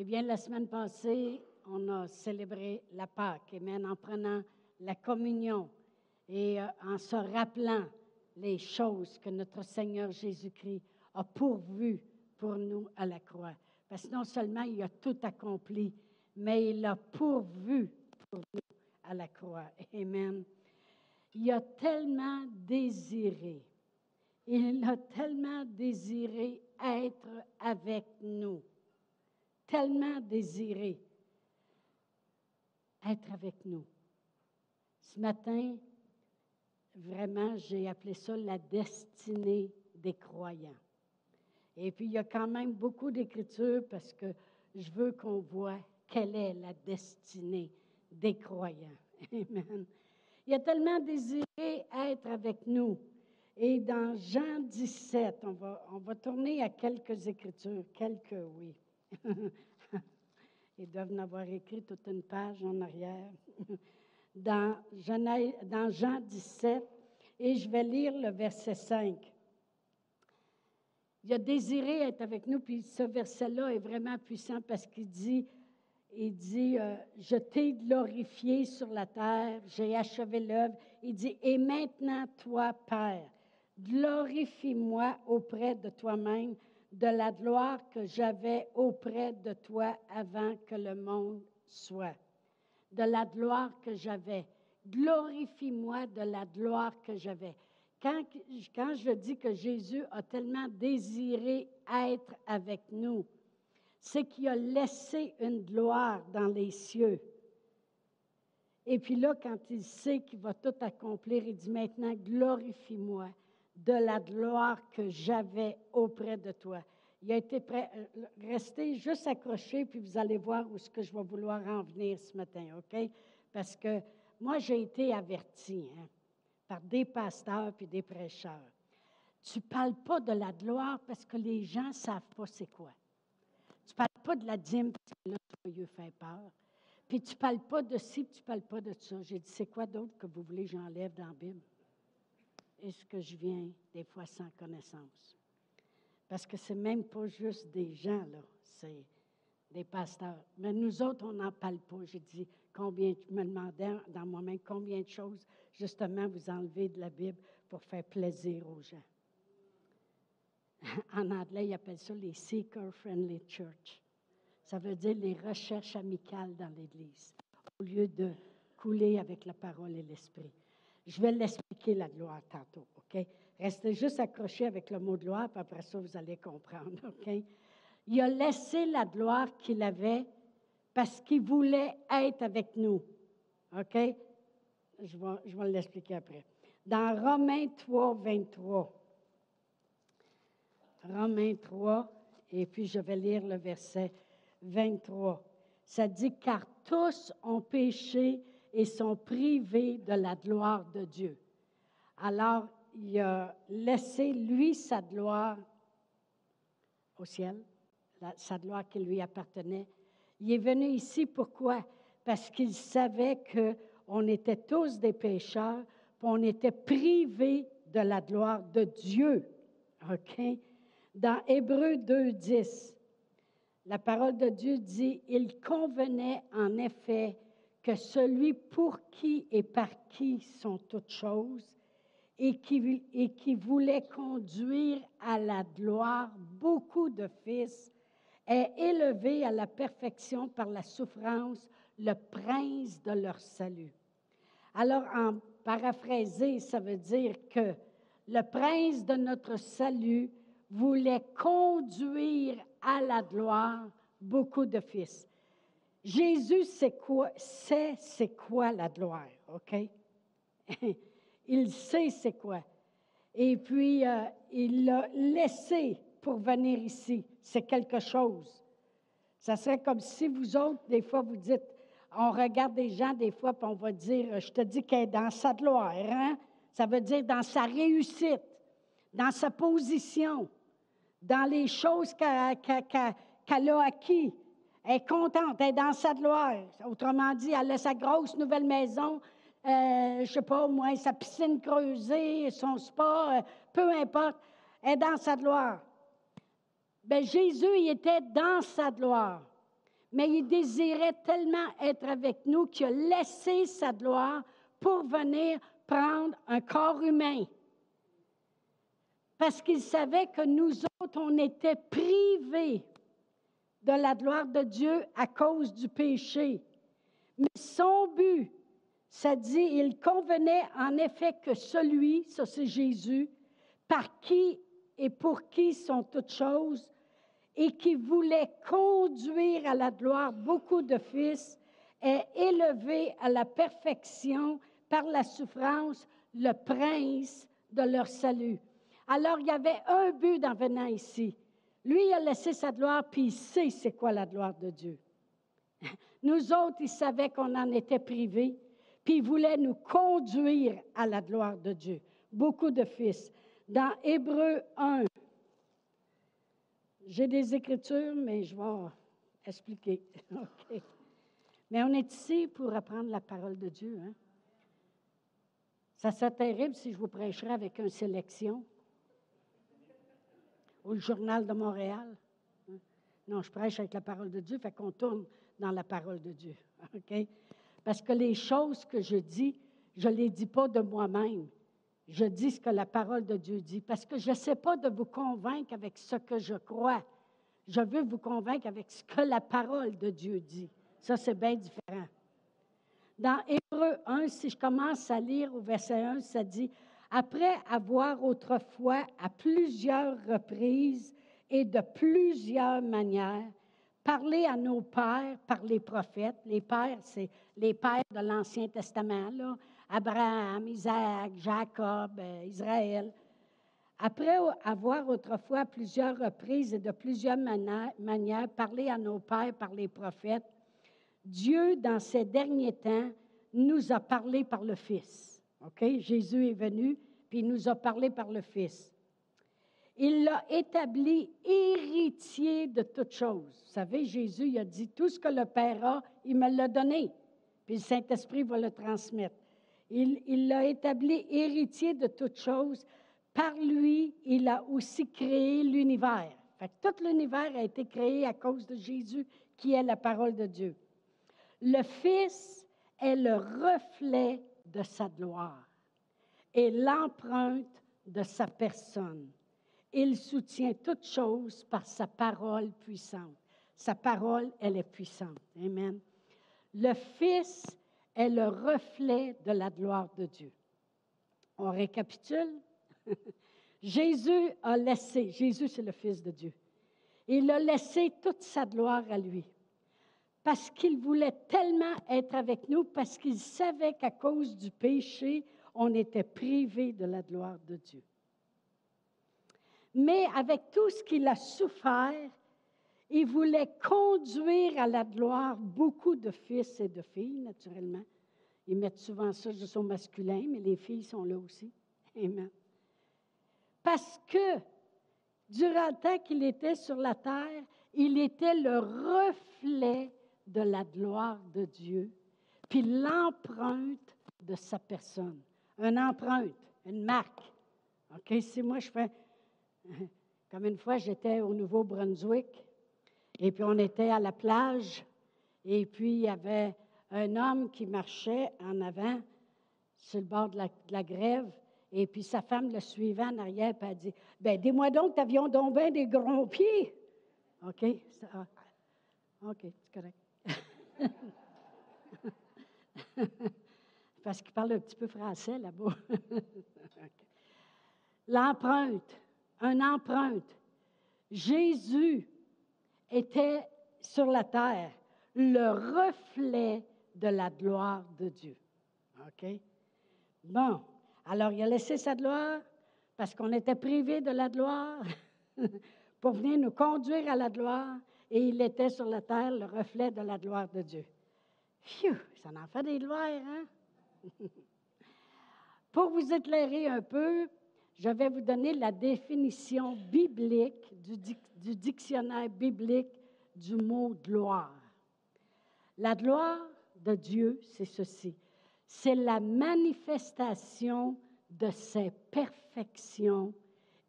Eh bien, la semaine passée, on a célébré la Pâque, Amen, en prenant la communion et euh, en se rappelant les choses que notre Seigneur Jésus-Christ a pourvues pour nous à la croix. Parce que non seulement il a tout accompli, mais il a pourvu pour nous à la croix. Amen. Il a tellement désiré, il a tellement désiré être avec nous, tellement désiré être avec nous. Ce matin, vraiment, j'ai appelé ça la destinée des croyants. Et puis, il y a quand même beaucoup d'écritures parce que je veux qu'on voit quelle est la destinée des croyants. Amen. Il a tellement désiré être avec nous. Et dans Jean 17, on va, on va tourner à quelques écritures, quelques, oui. Ils doivent en avoir écrit toute une page en arrière. Dans, dans Jean 17, et je vais lire le verset 5. Il a désiré être avec nous, puis ce verset-là est vraiment puissant parce qu'il dit, il dit, euh, je t'ai glorifié sur la terre, j'ai achevé l'œuvre. Il dit, et maintenant, toi, Père, glorifie-moi auprès de toi-même de la gloire que j'avais auprès de toi avant que le monde soit. De la gloire que j'avais. Glorifie-moi de la gloire que j'avais. Quand, je dis que Jésus a tellement désiré être avec nous, c'est qu'il a laissé une gloire dans les cieux. Et puis là, quand il sait qu'il va tout accomplir, il dit maintenant, glorifie-moi de la gloire que j'avais auprès de toi. Il a été prêt. Euh, restez juste accroché, puis vous allez voir où ce que je vais vouloir en venir ce matin, OK? Parce que moi, j'ai été averti hein, par des pasteurs puis des prêcheurs. Tu parles pas de la gloire parce que les gens savent pas c'est quoi. Tu parles pas de la dîme parce que là, tu fait peur. Puis tu parles pas de ci, puis tu parles pas de ça. J'ai dit, c'est quoi d'autre que vous voulez que j'enlève dans la Bible? Est-ce que je viens des fois sans connaissance? Parce que c'est même pas juste des gens, là, c'est des pasteurs. Mais nous autres, on n'en parle pas. J'ai dit combien, je me demandais dans moi-même combien de choses, justement, vous enlevez de la Bible pour faire plaisir aux gens. En anglais, ils appellent ça les Seeker Friendly Church. Ça veut dire les recherches amicales dans l'Église, au lieu de couler avec la parole et l'esprit. Je vais l'expliquer, la gloire, tantôt, OK? Restez juste accrochés avec le mot gloire, puis après ça, vous allez comprendre, OK? Il a laissé la gloire qu'il avait parce qu'il voulait être avec nous, OK? Je je vais l'expliquer après. Dans Romains 3, 23, Romains 3, et puis je vais lire le verset 23. Ça dit, car tous ont péché et sont privés de la gloire de Dieu. Alors, il a laissé, lui, sa gloire au ciel, sa gloire qui lui appartenait. Il est venu ici, pourquoi? Parce qu'il savait qu'on était tous des pécheurs, on était privés de la gloire de Dieu. OK? Dans Hébreu 2.10, la parole de Dieu dit, il convenait en effet que celui pour qui et par qui sont toutes choses et qui, et qui voulait conduire à la gloire beaucoup de fils est élevé à la perfection par la souffrance, le prince de leur salut. Alors, en paraphrasé, ça veut dire que le prince de notre salut voulait conduire à la gloire beaucoup de fils. Jésus sait quoi, sait c'est quoi la gloire, OK? il sait c'est quoi. Et puis, euh, il l'a laissé pour venir ici. C'est quelque chose. Ça serait comme si vous autres, des fois, vous dites, on regarde des gens, des fois, puis on va dire, je te dis qu'elle est dans sa gloire, hein? Ça veut dire dans sa réussite, dans sa position, dans les choses qu'elle a acquis. Elle est contente, elle est dans sa gloire. Autrement dit, elle a sa grosse nouvelle maison, euh, je sais pas, moi, sa piscine creusée, son spa, euh, peu importe, elle est dans sa gloire. Ben, Jésus, il était dans sa gloire. mais il désirait tellement être avec nous qu'il a laissé sa gloire pour venir prendre un corps humain. Parce qu'il savait que nous autres, on était privés de la gloire de Dieu à cause du péché. Mais son but, ça dit, il convenait en effet que celui, ça c'est Jésus, par qui et pour qui sont toutes choses, et qui voulait conduire à la gloire beaucoup de fils, est élevé à la perfection par la souffrance, le prince de leur salut. Alors, il y avait un but en venant ici. Lui, il a laissé sa gloire, puis il sait c'est quoi la gloire de Dieu. Nous autres, il savait qu'on en était privés, puis il voulait nous conduire à la gloire de Dieu. Beaucoup de fils. Dans Hébreu 1, j'ai des écritures, mais je vais expliquer. Mais on est ici pour apprendre la parole de Dieu. Hein? Ça serait terrible si je vous prêcherais avec une sélection ou le journal de Montréal. Non, je prêche avec la parole de Dieu, fait qu'on tourne dans la parole de Dieu. OK? Parce que les choses que je dis, je ne les dis pas de moi-même. Je dis ce que la parole de Dieu dit. Parce que je ne sais pas de vous convaincre avec ce que je crois. Je veux vous convaincre avec ce que la parole de Dieu dit. Ça, c'est bien différent. Dans Hébreu 1, si je commence à lire au verset 1, ça dit, Après avoir autrefois à plusieurs reprises et de plusieurs manières parlé à nos pères par les prophètes, les pères, c'est les pères de l'Ancien Testament, là, Abraham, Isaac, Jacob, euh, Israël, après avoir autrefois à plusieurs reprises et de plusieurs manières parlé à nos pères par les prophètes, Dieu, dans ces derniers temps, nous a parlé par le Fils. OK? Jésus est venu, puis il nous a parlé par le Fils. Il l'a établi héritier de toutes choses. Vous savez, Jésus il a dit, tout ce que le Père a, il me l'a donné, puis le Saint-Esprit va le transmettre. Il l'a établi héritier de toutes choses par lui, il a aussi créé l'univers. tout l'univers a été créé à cause de Jésus, qui est la parole de Dieu. Le Fils est le reflet de sa gloire et l'empreinte de sa personne. Il soutient toutes choses par sa parole puissante. Sa parole, elle est puissante. Amen. Le Fils est le reflet de la gloire de Dieu. On récapitule. Jésus a laissé, Jésus c'est le Fils de Dieu, il a laissé toute sa gloire à lui, parce qu'il voulait tellement être avec nous, parce qu'il savait qu'à cause du péché, on était privé de la gloire de Dieu. Mais avec tout ce qu'il a souffert, il voulait conduire à la gloire beaucoup de fils et de filles, naturellement. Ils mettent souvent ça juste au masculin, mais les filles sont là aussi. Amen. Parce que durant le temps qu'il était sur la terre, il était le reflet de la gloire de Dieu, puis l'empreinte de sa personne. Une empreinte, une marque. OK, si moi je fais. Comme une fois, j'étais au Nouveau-Brunswick, et puis on était à la plage, et puis il y avait un homme qui marchait en avant sur le bord de la grève, et puis sa femme le suivait en arrière, puis elle dit Ben, dis-moi donc, t'avions donc bien des gros pieds. OK? Ah, OK, c'est correct. Parce qu'il parle un petit peu français là-bas. L'empreinte, une empreinte. Jésus était sur la terre le reflet de la gloire de Dieu. OK? Bon. Alors, il a laissé sa gloire parce qu'on était privé de la gloire pour venir nous conduire à la gloire et il était sur la terre le reflet de la gloire de Dieu. Phew, ça en fait des gloires, hein? pour vous éclairer un peu, je vais vous donner la définition biblique du, du dictionnaire biblique du mot gloire. La gloire de Dieu, c'est ceci c'est la manifestation de ses perfections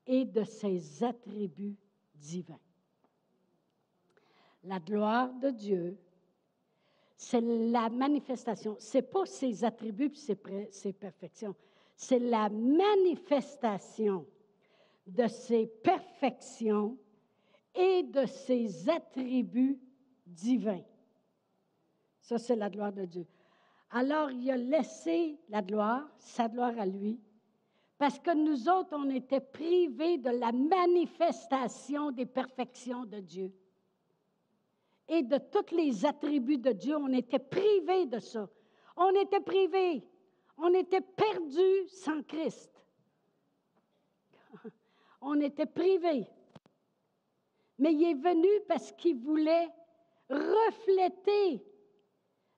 et de ses attributs divins. La gloire de Dieu, c'est la manifestation. Ce n'est pas ses attributs et ses, perfections. C'est la manifestation de ses perfections et de ses attributs divins. Ça, c'est la gloire de Dieu. Alors, il a laissé la gloire, sa gloire à lui, parce que nous autres, on était privés de la manifestation des perfections de Dieu et de tous les attributs de Dieu. On était privés de ça. On était privés. On était perdus sans Christ. On était privés. Mais il est venu parce qu'il voulait refléter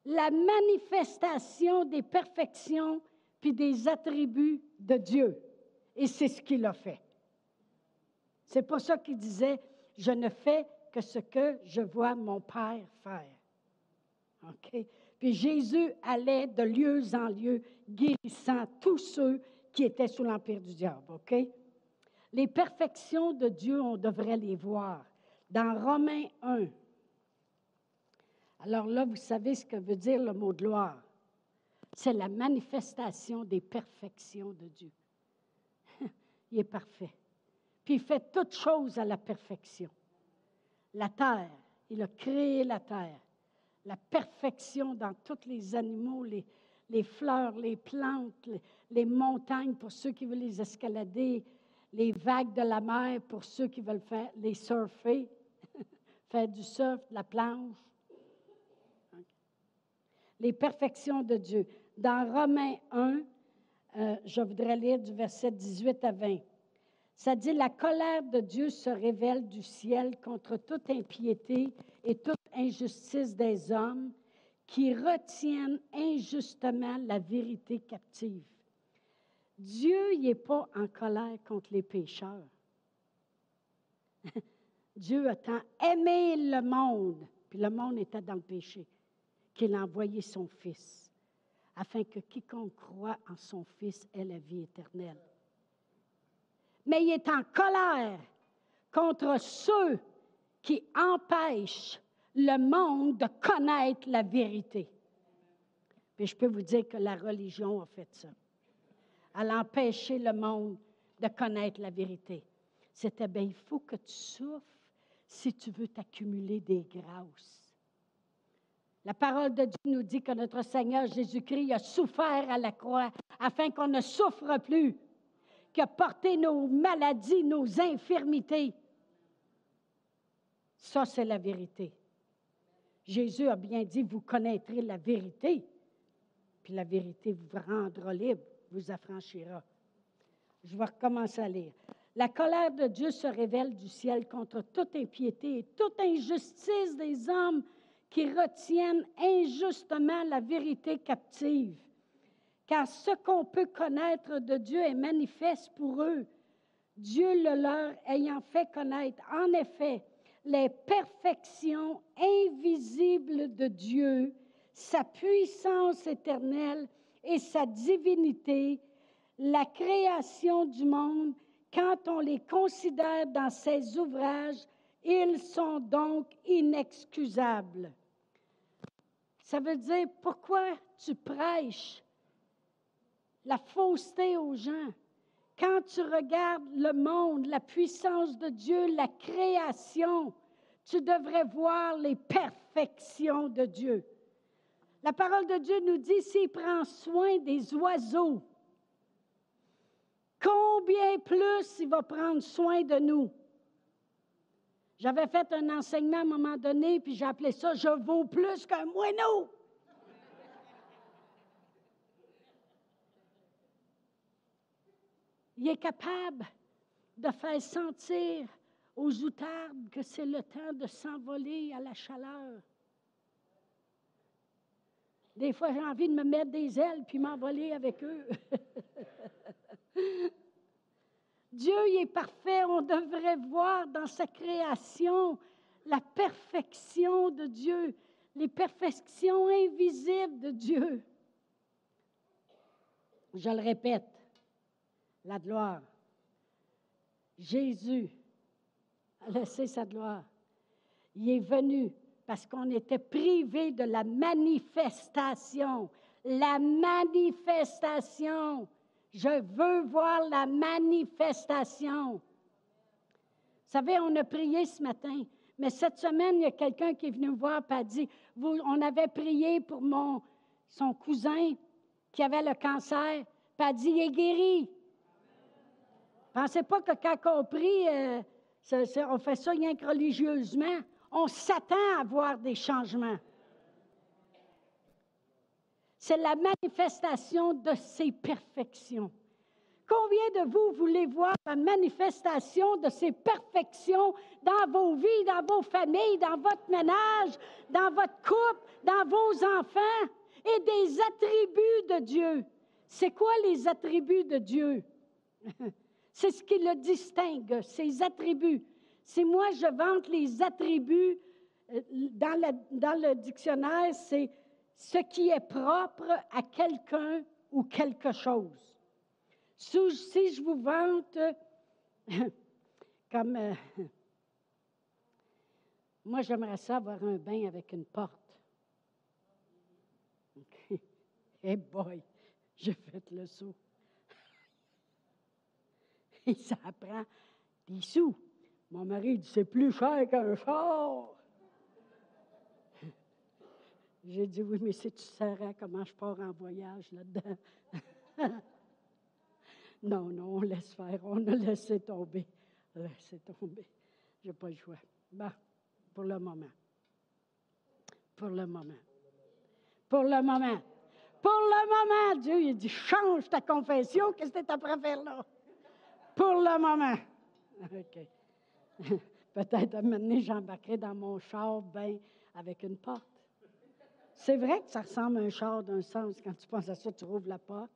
la manifestation des perfections puis des attributs de Dieu. Et c'est ce qu'il a fait. C'est pour ça qu'il disait, je ne fais que ce que je vois mon Père faire. OK? Puis Jésus allait de lieu en lieu, guérissant tous ceux qui étaient sous l'empire du diable. OK? Les perfections de Dieu, on devrait les voir. Dans Romains 1, alors là, vous savez ce que veut dire le mot gloire. C'est la manifestation des perfections de Dieu. il est parfait. Puis il fait toutes choses à la perfection. La terre, il a créé la terre. La perfection dans tous les animaux, les, fleurs, les plantes, les, les, montagnes pour ceux qui veulent les escalader, les vagues de la mer pour ceux qui veulent faire les surfer, faire du surf, de la planche les perfections de Dieu. Dans Romains 1, euh, je voudrais lire du verset 18 à 20. Ça dit, la colère de Dieu se révèle du ciel contre toute impiété et toute injustice des hommes qui retiennent injustement la vérité captive. Dieu n'est pas en colère contre les pécheurs. Dieu a tant aimé le monde, puis le monde était dans le péché qu'il a envoyé son Fils, afin que quiconque croit en son Fils ait la vie éternelle. Mais il est en colère contre ceux qui empêchent le monde de connaître la vérité. Puis je peux vous dire que la religion a fait ça. Elle a empêché le monde de connaître la vérité. C'était bien, il faut que tu souffres si tu veux t'accumuler des grâces. La parole de Dieu nous dit que notre Seigneur Jésus-Christ a souffert à la croix afin qu'on ne souffre plus, qu'il a porté nos maladies, nos infirmités. Ça, c'est la vérité. Jésus a bien dit, vous connaîtrez la vérité, puis la vérité vous rendra libre, vous affranchira. Je vais recommencer à lire. La colère de Dieu se révèle du ciel contre toute impiété et toute injustice des hommes qui retiennent injustement la vérité captive. Car ce qu'on peut connaître de Dieu est manifeste pour eux, Dieu le leur ayant fait connaître. En effet, les perfections invisibles de Dieu, sa puissance éternelle et sa divinité, la création du monde, quand on les considère dans ses ouvrages, ils sont donc inexcusables. Ça veut dire pourquoi tu prêches la fausseté aux gens. Quand tu regardes le monde, la puissance de Dieu, la création, tu devrais voir les perfections de Dieu. La parole de Dieu nous dit, s'il prend soin des oiseaux, combien plus il va prendre soin de nous? J'avais fait un enseignement à un moment donné, puis j'ai appelé ça Je vaux plus qu'un moineau. Il est capable de faire sentir aux outardes que c'est le temps de s'envoler à la chaleur. Des fois, j'ai envie de me mettre des ailes puis m'envoler avec eux. Dieu est parfait. On devrait voir dans sa création la perfection de Dieu, les perfections invisibles de Dieu. Je le répète, la gloire. Jésus a laissé sa gloire. Il est venu parce qu'on était privé de la manifestation. La manifestation. Je veux voir la manifestation. Vous savez, on a prié ce matin, mais cette semaine, il y a quelqu'un qui est venu me voir et a dit, on avait prié pour mon, son cousin qui avait le cancer, puis a dit, il est guéri. Pensez pas que quand on prie, euh, on fait ça rien que religieusement. On s'attend à voir des changements. C'est la manifestation de ses perfections. Combien de vous voulez voir la manifestation de ces perfections dans vos vies, dans vos familles, dans votre ménage, dans votre couple, dans vos enfants et des attributs de Dieu? C'est quoi les attributs de Dieu? C'est ce qui le distingue, ses attributs. Si moi je vante les attributs, euh, dans le, dictionnaire, c'est ce qui est propre à quelqu'un ou quelque chose. Si, je vous vante, comme euh, moi j'aimerais ça avoir un bain avec une porte. Eh hey boy, j'ai fait le saut. Et ça prend des sous. Mon mari dit c'est plus cher qu'un char. J'ai dit oui, mais si tu saurais comment je pars en voyage là-dedans. non, non, on laisse faire, on a laissé tomber. Laissé tomber. Je n'ai pas le choix. Bon, pour le moment. Pour le moment. Pour le moment. Pour le moment, Dieu, il dit change ta confession, qu'est-ce que tu à faire là? Pour le moment. OK. Peut-être à un j'embarquerai dans mon char, ben, avec une porte. C'est vrai que ça ressemble à un char d'un sens. Quand tu penses à ça, tu rouvres la porte,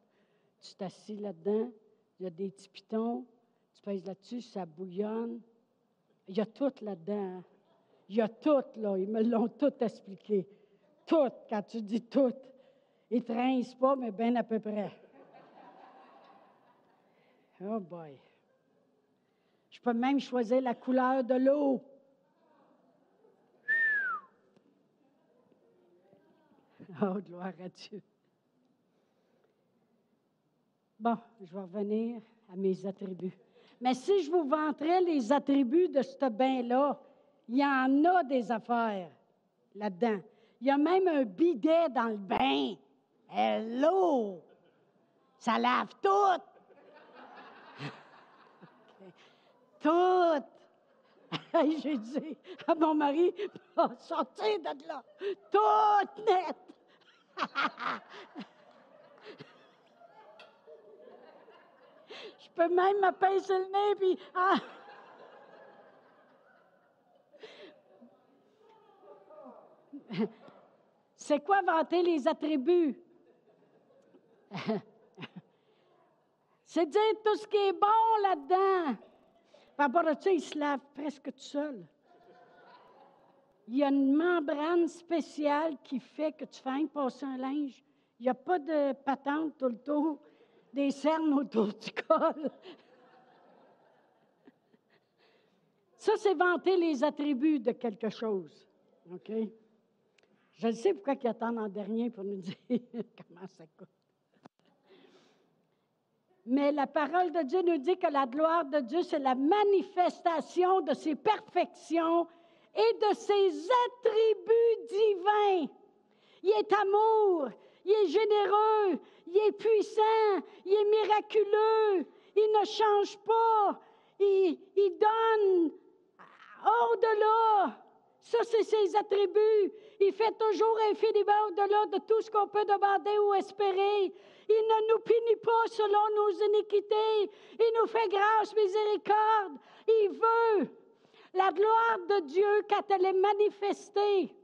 tu t'assis là-dedans, il y a des petits pitons, tu pèses là-dessus, ça bouillonne. Il y a tout là-dedans. Hein. Il y a tout, là. Ils me l'ont tout expliqué. Tout, quand tu dis tout. Ils ne pas, mais bien à peu près. Oh boy. Je peux même choisir la couleur de l'eau. Oh, gloire à Dieu. Bon, je vais revenir à mes attributs. Mais si je vous vanterais les attributs de ce bain-là, il y en a des affaires là-dedans. Il y a même un bidet dans le bain. Hello! Ça lave tout! Tout! J'ai dit à mon mari, sortez de là! Tout net! Je peux même me pincer le nez, puis... Ah. C'est quoi vanter les attributs? C'est dire tout ce qui est bon là-dedans. Par rapport à ça, il se lave presque tout seul. Il y a une membrane spéciale qui fait que tu fais passer un linge. Il n'y a pas de patente tout le tour, des cernes autour du col. Ça, c'est vanter les attributs de quelque chose. OK? Je sais pourquoi ils attendent en dernier pour nous dire comment ça coûte. Mais la parole de Dieu nous dit que la gloire de Dieu, c'est la manifestation de ses perfections et de ses attributs divins. Il est amour, il est généreux, il est puissant, il est miraculeux, il ne change pas, il, il donne au-delà. Ça, c'est ses attributs. Il fait toujours infiniment au-delà de tout ce qu'on peut demander ou espérer. Il ne nous punit pas selon nos iniquités. Il nous fait grâce, miséricorde. Il veut la gloire de Dieu quand elle est manifestée.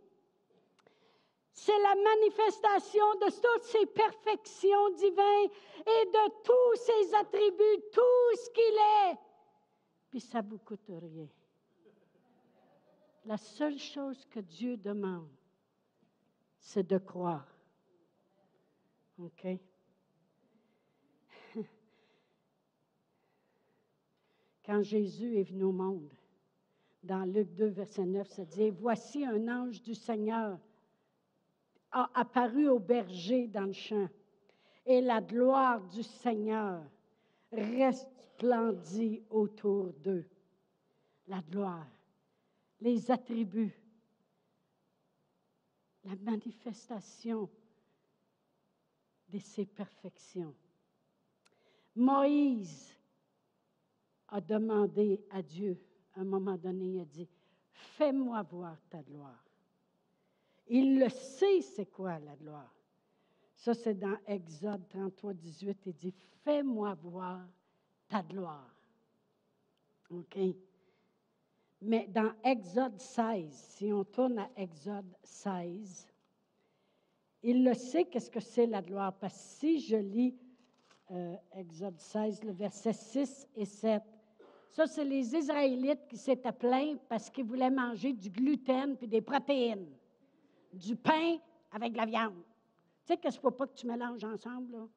C'est la manifestation de toutes ses perfections divines et de tous ses attributs, tout ce qu'il est. Puis ça ne vous coûte rien. La seule chose que Dieu demande, c'est de croire. OK? Quand Jésus est venu au monde, dans Luc 2, verset 9, ça dit, Voici un ange du Seigneur a apparu au berger dans le champ, et la gloire du Seigneur resplendit autour d'eux. La gloire, les attributs, la manifestation de ses perfections. Moïse a demandé à Dieu, à un moment donné, il a dit, fais-moi voir ta gloire. Il le sait, c'est quoi la gloire. Ça, c'est dans Exode 33, 18. Il dit, fais-moi voir ta gloire. OK? Mais dans Exode 16, si on tourne à Exode 16, il le sait qu'est-ce que c'est la gloire. Parce que si je lis euh, Exode 16, le verset 6 et 7, ça, c'est les Israélites qui s'étaient plaints parce qu'ils voulaient manger du gluten puis des protéines, du pain avec de la viande. Tu sais ne faut pas que tu mélanges ensemble, là?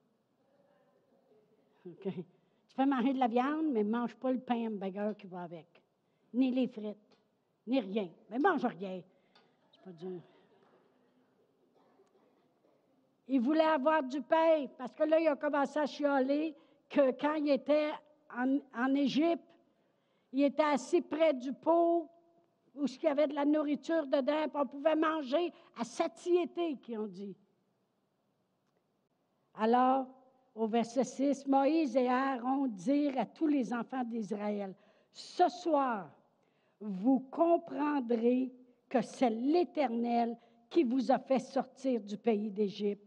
OK. Tu fais manger de la viande, mais ne mange pas le pain hamburger qui va avec, ni les frites, ni rien. Mais mange rien. C'est pas dur. Il voulait avoir du pain parce que là, il a commencé à chialer que quand il était en, en Égypte, il était assis près du pot où il y avait de la nourriture dedans, puis on pouvait manger à satiété, qui ont dit. Alors, au verset 6, Moïse et Aaron dirent à tous les enfants d'Israël, Ce soir, vous comprendrez que c'est l'Éternel qui vous a fait sortir du pays d'Égypte.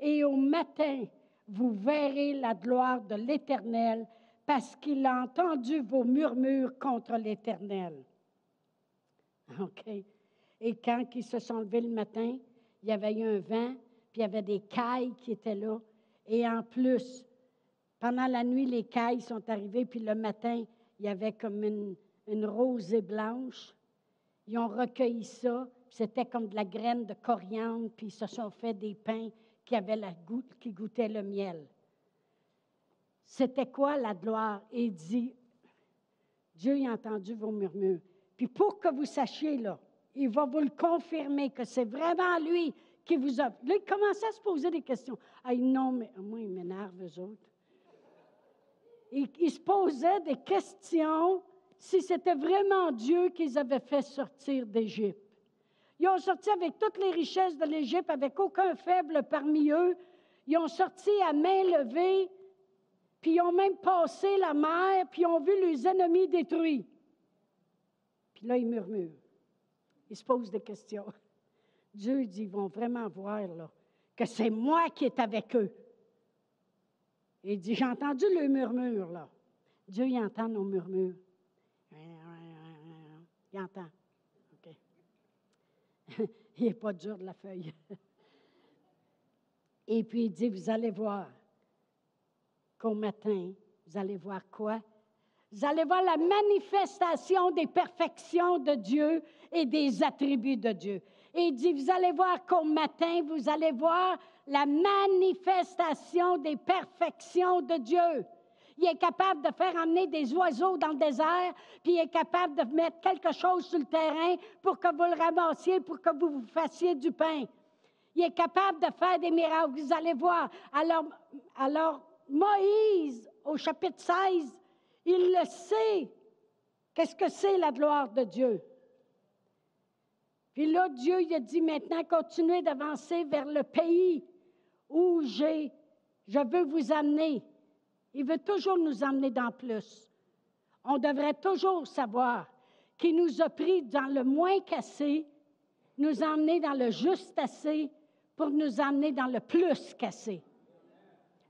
Et au matin, vous verrez la gloire de l'Éternel parce qu'il a entendu vos murmures contre l'Éternel. OK. Et quand ils se sont levés le matin, il y avait eu un vent, puis il y avait des cailles qui étaient là. Et en plus, pendant la nuit, les cailles sont arrivées, puis le matin, il y avait comme une, une rosée blanche. Ils ont recueilli ça, c'était comme de la graine de coriandre, puis ils se sont fait des pains qui avaient la goutte, qui goûtaient le miel. C'était quoi la gloire? Et il dit, Dieu a entendu vos murmures. Puis pour que vous sachiez, là, il va vous le confirmer que c'est vraiment lui qui vous a. Là, il commençait à se poser des questions. Ah, non, mais moi, il m'énerve, eux autres. Il, il se posait des questions si c'était vraiment Dieu qu'ils avaient fait sortir d'Égypte. Ils ont sorti avec toutes les richesses de l'Égypte, avec aucun faible parmi eux. Ils ont sorti à main levée puis ils ont même passé la mer, puis ils ont vu les ennemis détruits. Puis là, ils murmurent. Ils se posent des questions. Dieu dit, ils vont vraiment voir là, que c'est moi qui est avec eux. Il dit, j'ai entendu le murmure, là. Dieu, il entend nos murmures. Il entend. OK. il n'est pas dur de la feuille. Et puis il dit, vous allez voir, qu'au matin, vous allez voir quoi? Vous allez voir la manifestation des perfections de Dieu et des attributs de Dieu. Et il dit, vous allez voir qu'au matin, vous allez voir la manifestation des perfections de Dieu. Il est capable de faire emmener des oiseaux dans le désert, puis il est capable de mettre quelque chose sur le terrain pour que vous le ramassiez, pour que vous vous fassiez du pain. Il est capable de faire des miracles. Vous allez voir. Alors, alors Moïse, au chapitre 16, il le sait. Qu'est-ce que c'est la gloire de Dieu? Puis là, Dieu il a dit maintenant, continuez d'avancer vers le pays où j'ai, je veux vous amener. Il veut toujours nous emmener dans plus. On devrait toujours savoir qu'il nous a pris dans le moins cassé, nous emmener dans le juste assez pour nous emmener dans le plus cassé.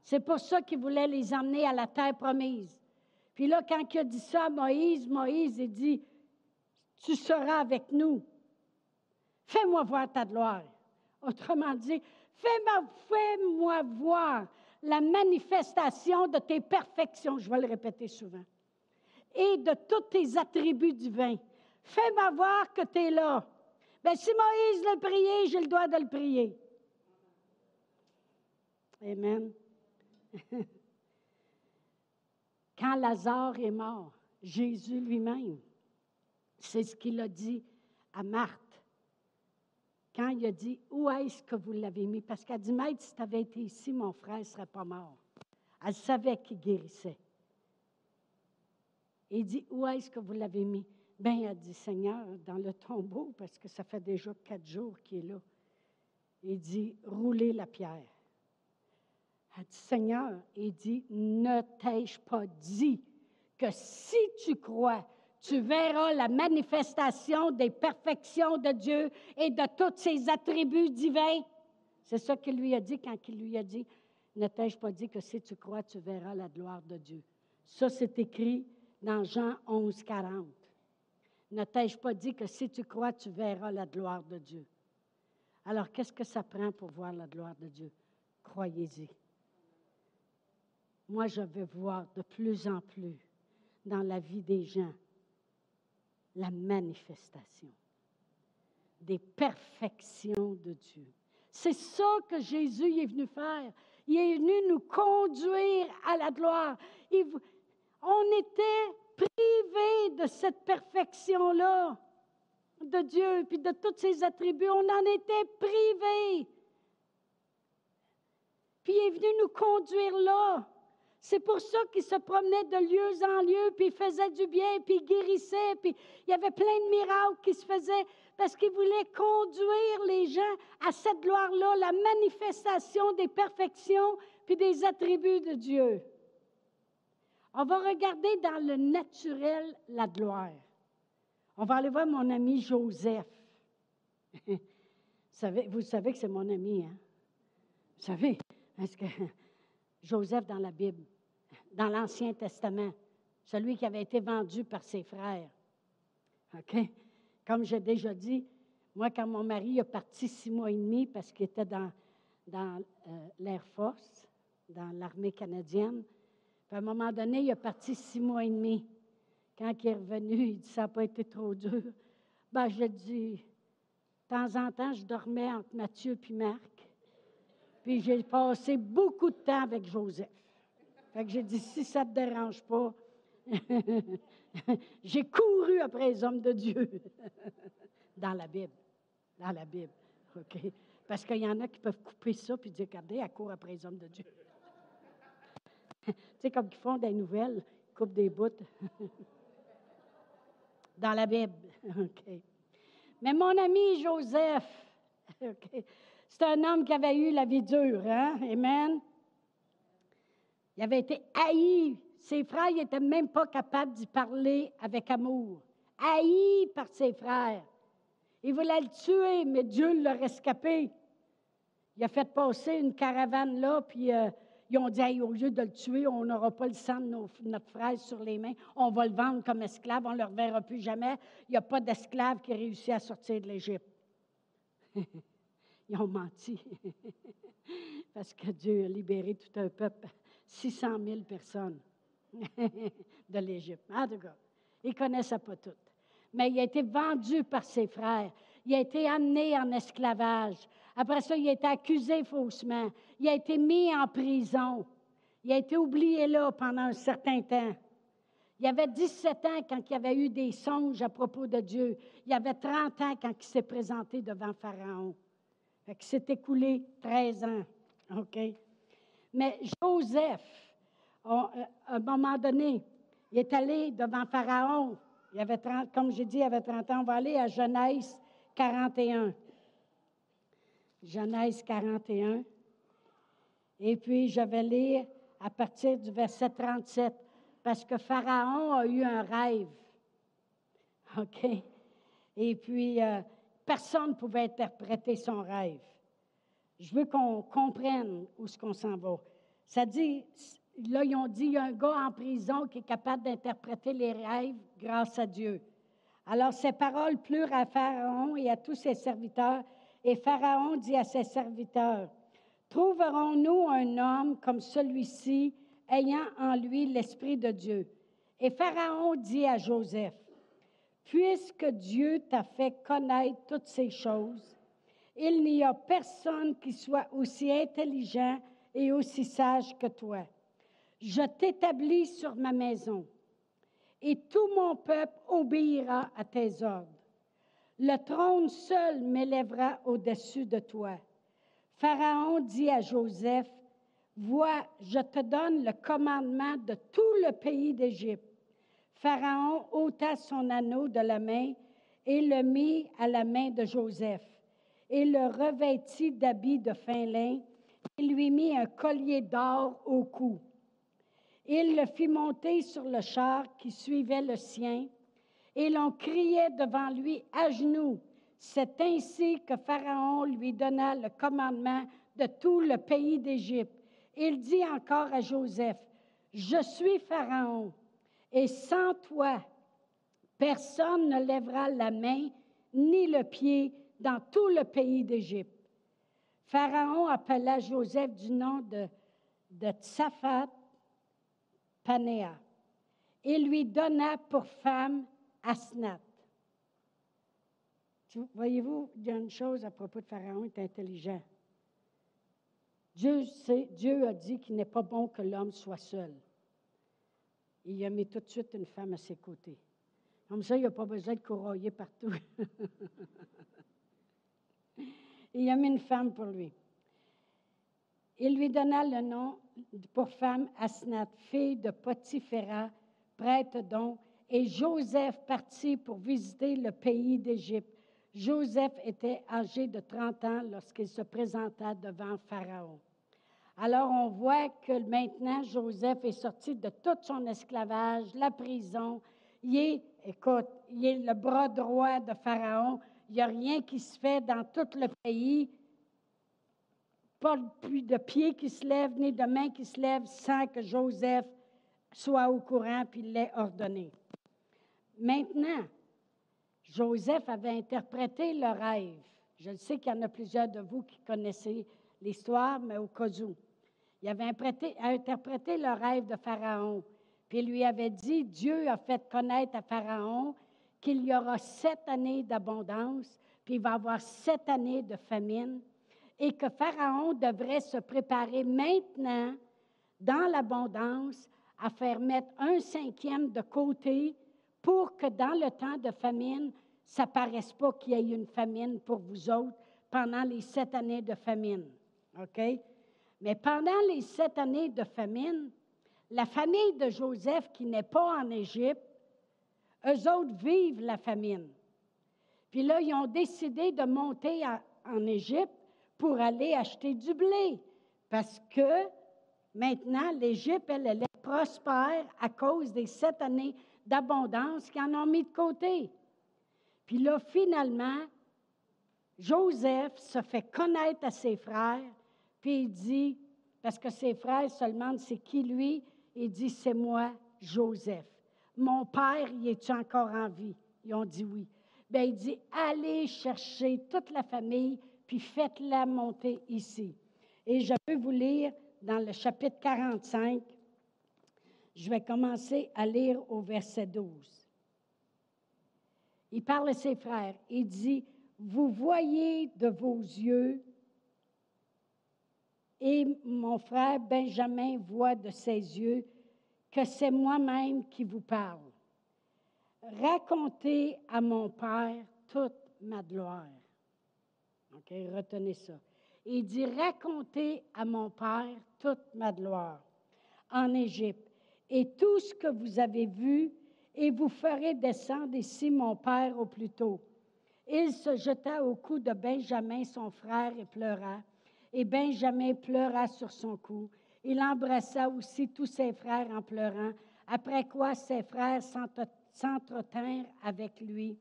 C'est pour ça qu'il voulait les emmener à la terre promise. Puis là, quand il a dit ça Moïse, Moïse, il dit, tu seras avec nous. Fais-moi voir ta gloire. Autrement dit, fais-moi voir la manifestation de tes perfections, je vais le répéter souvent, et de tous tes attributs divins. Fais-moi voir que tu es là. Bien, si Moïse l'a prié, j'ai le droit de le prier. Amen. Quand Lazare est mort, Jésus lui-même C'est ce qu'il a dit à Marthe quand il a dit Où est-ce que vous l'avez mis Parce qu'elle dit Maître, si tu avais été ici, mon frère ne serait pas mort. Elle savait qu'il guérissait. Il dit Où est-ce que vous l'avez mis Bien, elle dit Seigneur, dans le tombeau, parce que ça fait déjà quatre jours qu'il est là. Il dit Roulez la pierre. Elle dit Seigneur, il dit Ne t'ai-je pas dit que si tu crois, tu verras la manifestation des perfections de Dieu et de tous ses attributs divins? C'est ça qu'il lui a dit quand il lui a dit, ne t'ai-je pas dit que si tu crois, tu verras la gloire de Dieu? Ça, c'est écrit dans Jean 11, 40. Ne t'ai-je pas dit que si tu crois, tu verras la gloire de Dieu? Alors, qu'est-ce que ça prend pour voir la gloire de Dieu? Croyez-y. Moi, je veux voir de plus en plus dans la vie des gens la manifestation des perfections de Dieu. C'est ça que Jésus est venu faire. Il est venu nous conduire à la gloire. on était privés de cette perfection-là de Dieu, puis de tous ses attributs. On en était privés. Puis il est venu nous conduire là. C'est pour ça qu'il se promenait de lieu en lieu, puis il faisait du bien, puis il guérissait, puis il y avait plein de miracles qui se faisaient parce qu'il voulait conduire les gens à cette gloire-là, la manifestation des perfections puis des attributs de Dieu. On va regarder dans le naturel la gloire. On va aller voir mon ami Joseph. vous, savez, vous savez que c'est mon ami, hein? Vous savez, est-ce que Joseph dans la Bible, dans l'Ancien Testament, celui qui avait été vendu par ses frères. OK? Comme j'ai déjà dit, moi, quand mon mari est parti six mois et demi parce qu'il était dans, dans euh, l'Air Force, dans l'armée canadienne, à un moment donné, il est parti six mois et demi. Quand il est revenu, il dit Ça n'a pas été trop dur. Ben, je dis De temps en temps, je dormais entre Mathieu et Marc. Puis j'ai passé beaucoup de temps avec Joseph. Fait que j'ai dit, si ça ne te dérange pas, j'ai couru après les hommes de Dieu dans la Bible. Dans la Bible. OK? Parce qu'il y en a qui peuvent couper ça puis dire, regardez, elle court après les hommes de Dieu. tu sais, comme ils font des nouvelles, ils coupent des bouts. dans la Bible. OK? Mais mon ami Joseph, c'est un homme qui avait eu la vie dure, hein? Amen? Il avait été haï. Ses frères n'étaient même pas capables d'y parler avec amour. Haï par ses frères. Il voulait le tuer, mais Dieu l'a rescapé. Il a fait passer une caravane là, puis euh, ils ont dit au lieu de le tuer, on n'aura pas le sang de notre frère sur les mains. On va le vendre comme esclave, on ne le reverra plus jamais. Il n'y a pas d'esclave qui réussit à sortir de l'Égypte. Ils ont menti. Parce que Dieu a libéré tout un peuple, 600 000 personnes de l'Égypte. En tout ils ne connaissaient pas toutes. Mais il a été vendu par ses frères. Il a été amené en esclavage. Après ça, il a été accusé faussement. Il a été mis en prison. Il a été oublié là pendant un certain temps. Il avait 17 ans quand il avait eu des songes à propos de Dieu. Il avait 30 ans quand il s'est présenté devant Pharaon. Que s'est écoulé 13 ans. OK? Mais Joseph, à un moment donné, il est allé devant Pharaon. Il avait 30, comme j'ai dit, il avait 30 ans. On va aller à Genèse 41. Genèse 41. Et puis, je vais lire à partir du verset 37, parce que Pharaon a eu un rêve. OK? Et puis, euh, personne ne pouvait interpréter son rêve. Je veux qu'on comprenne où ce qu'on s'en va. Ça dit, là, ils ont dit, il y a un gars en prison qui est capable d'interpréter les rêves grâce à Dieu. Alors ces paroles plurent à Pharaon et à tous ses serviteurs, et Pharaon dit à ses serviteurs, Trouverons-nous un homme comme celui-ci ayant en lui l'Esprit de Dieu? Et Pharaon dit à Joseph, Puisque Dieu t'a fait connaître toutes ces choses, il n'y a personne qui soit aussi intelligent et aussi sage que toi. Je t'établis sur ma maison, et tout mon peuple obéira à tes ordres. Le trône seul m'élèvera au-dessus de toi. Pharaon dit à Joseph, Vois, je te donne le commandement de tout le pays d'Égypte. Pharaon ôta son anneau de la main et le mit à la main de Joseph, et le revêtit d'habits de fin lin, et lui mit un collier d'or au cou. Il le fit monter sur le char qui suivait le sien, et l'on criait devant lui à genoux. C'est ainsi que Pharaon lui donna le commandement de tout le pays d'Égypte. Il dit encore à Joseph, Je suis Pharaon, et sans toi, personne ne lèvera la main ni le pied dans tout le pays d'Égypte. Pharaon appela Joseph du nom de, Tsaphat Panéa et lui donna pour femme Asnath. Voyez-vous, il y a une chose à propos de Pharaon, il est intelligent. Dieu a dit qu'il n'est pas bon que l'homme soit seul. Il a mis tout de suite une femme à ses côtés. Comme ça, il n'a pas besoin de courroyer partout. il a mis une femme pour lui. Il lui donna le nom pour femme Asnath, fille de Potiphéra, prêtre donc, et Joseph partit pour visiter le pays d'Égypte. Joseph était âgé de 30 ans lorsqu'il se présenta devant Pharaon. Alors on voit que maintenant Joseph est sorti de tout son esclavage, la prison. Il est, écoute, il est le bras droit de Pharaon. Il n'y a rien qui se fait dans tout le pays pas de pieds qui se lèvent, ni de mains qui se lèvent sans que Joseph soit au courant puis l'ait ordonné. Maintenant, Joseph avait interprété le rêve. Je sais qu'il y en a plusieurs de vous qui connaissez l'histoire, mais au cas où. Il avait interprété, le rêve de Pharaon, puis il lui avait dit, Dieu a fait connaître à Pharaon qu'il y aura sept années d'abondance, puis il va y avoir sept années de famine, et que Pharaon devrait se préparer maintenant dans l'abondance à faire mettre un cinquième de côté pour que dans le temps de famine, ça ne paraisse pas qu'il y ait une famine pour vous autres pendant les sept années de famine. OK? Mais pendant les sept années de famine, la famille de Joseph qui n'est pas en Égypte, eux autres vivent la famine. Puis là, ils ont décidé de monter en Égypte pour aller acheter du blé. Parce que maintenant, l'Égypte, elle, elle est prospère à cause des sept années d'abondance qu'ils en ont mis de côté. Puis là, finalement, Joseph se fait connaître à ses frères, puis il dit, parce que ses frères se demandent c'est qui lui, il dit, c'est moi, Joseph. Mon père, il est-tu encore en vie? Ils ont dit oui. Bien, il dit, allez chercher toute la famille, puis faites-la monter ici. Et je vais vous lire dans le chapitre 45. Je vais commencer à lire au verset 12. Il parle à ses frères. Il dit, vous voyez de vos yeux, et mon frère Benjamin voit de ses yeux que c'est moi-même qui vous parle. Racontez à mon Père toute ma gloire. OK, retenez ça. Il dit Racontez à mon Père toute ma gloire en Égypte et tout ce que vous avez vu, et vous ferez descendre ici mon Père au plus tôt. Il se jeta au cou de Benjamin, son frère, et pleura. Et Benjamin pleura sur son cou. Il embrassa aussi tous ses frères en pleurant, après quoi ses frères s'entretinrent avec lui.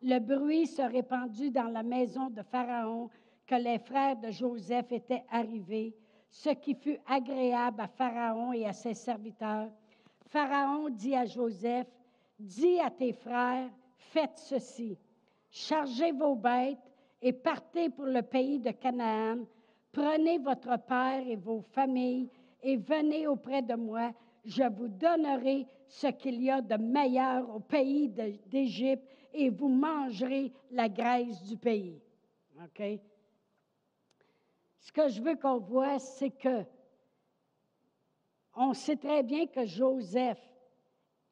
Le bruit se répandit dans la maison de Pharaon que les frères de Joseph étaient arrivés, ce qui fut agréable à Pharaon et à ses serviteurs. Pharaon dit à Joseph, Dis à tes frères, faites ceci, chargez vos bêtes et partez pour le pays de Canaan, prenez votre père et vos familles et venez auprès de moi, je vous donnerai ce qu'il y a de meilleur au pays d'Égypte et vous mangerez la graisse du pays. OK? Ce que je veux qu'on voit, c'est que on sait très bien que Joseph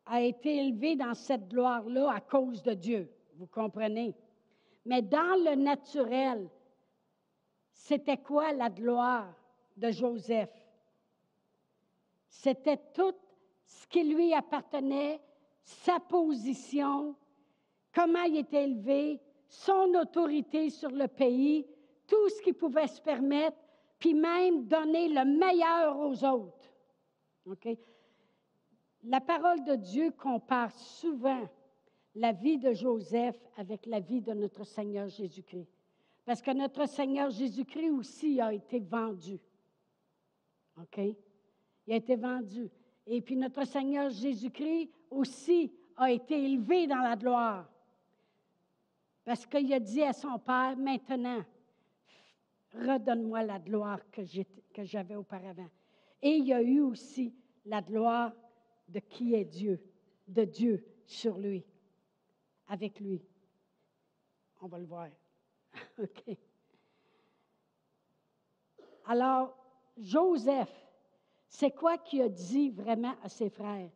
a été élevé dans cette gloire-là à cause de Dieu, vous comprenez? Mais dans le naturel, c'était quoi la gloire de Joseph? C'était tout ce qui lui appartenait, sa position, comment il était élevé, son autorité sur le pays, tout ce qu'il pouvait se permettre, puis même donner le meilleur aux autres. OK? La parole de Dieu compare souvent la vie de Joseph avec la vie de notre Seigneur Jésus-Christ. Parce que notre Seigneur Jésus-Christ aussi a été vendu. OK? Il a été vendu. Et puis notre Seigneur Jésus-Christ aussi a été élevé dans la gloire. Parce qu'il a dit à son Père, maintenant, redonne-moi la gloire que j'avais auparavant. Et il y a eu aussi la gloire de qui est Dieu, de Dieu sur lui, avec lui. On va le voir. OK. Alors, Joseph, c'est quoi qu'il a dit vraiment à ses frères?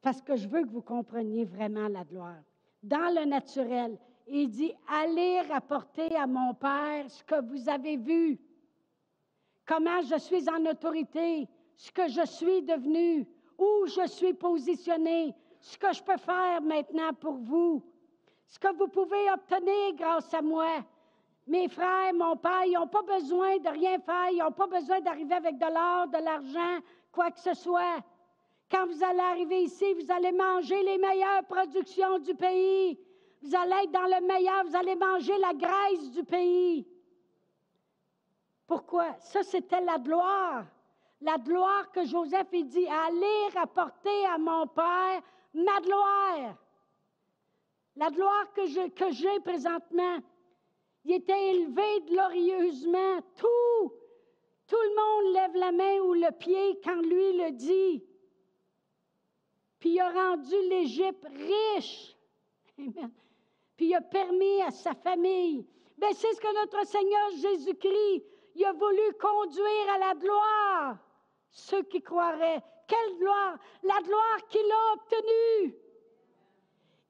Parce que je veux que vous compreniez vraiment la gloire. Dans le naturel, il dit, allez rapporter à mon Père ce que vous avez vu, comment je suis en autorité, ce que je suis devenu, où je suis positionné, ce que je peux faire maintenant pour vous, ce que vous pouvez obtenir grâce à moi. Mes frères, mon père, ils n'ont pas besoin de rien faire, ils n'ont pas besoin d'arriver avec de l'or, de l'argent, quoi que ce soit. Quand vous allez arriver ici, vous allez manger les meilleures productions du pays. Vous allez être dans le meilleur, vous allez manger la graisse du pays. Pourquoi? Ça, c'était la gloire la gloire que Joseph il dit, allez rapporter à mon Père ma gloire. La gloire que, j'ai présentement. Il était élevé glorieusement. Tout, tout le monde lève la main ou le pied quand lui le dit. Puis il a rendu l'Égypte riche. Amen. Puis il a permis à sa famille. Mais ben, c'est ce que notre Seigneur Jésus-Christ, a voulu conduire à la gloire ceux qui croiraient. Quelle gloire! La gloire qu'il a obtenue.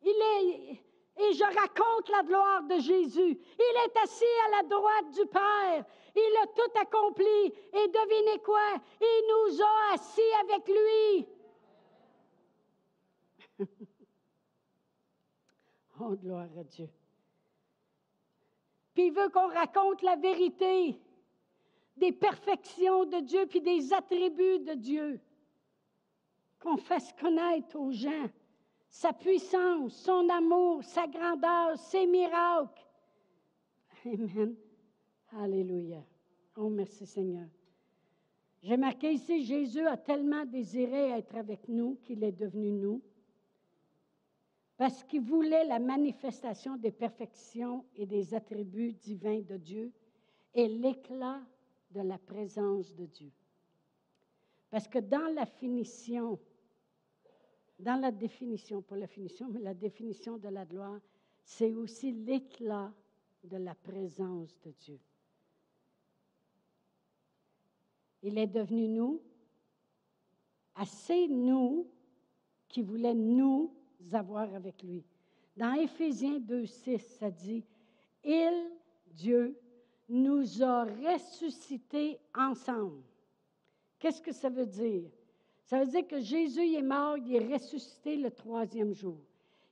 Il est, et je raconte la gloire de Jésus. Il est assis à la droite du Père. Il a tout accompli. Et devinez quoi? Il nous a assis avec lui. oh, gloire à Dieu. Puis il veut qu'on raconte la vérité des perfections de Dieu, puis des attributs de Dieu. Qu'on fasse connaître aux gens sa puissance, son amour, sa grandeur, ses miracles. Amen. Alléluia. Oh, merci Seigneur. J'ai marqué ici, Jésus a tellement désiré être avec nous qu'il est devenu nous, parce qu'il voulait la manifestation des perfections et des attributs divins de Dieu et l'éclat de la présence de Dieu. Parce que dans la finition, dans la définition, pas la finition, mais la définition de la gloire, c'est aussi l'éclat de la présence de Dieu. Il est devenu nous, assez nous, qui voulait nous avoir avec lui. Dans Éphésiens 2.6, ça dit, Il, Dieu, nous a ressuscités ensemble. Qu'est-ce que ça veut dire? Ça veut dire que Jésus est mort, il est ressuscité le troisième jour.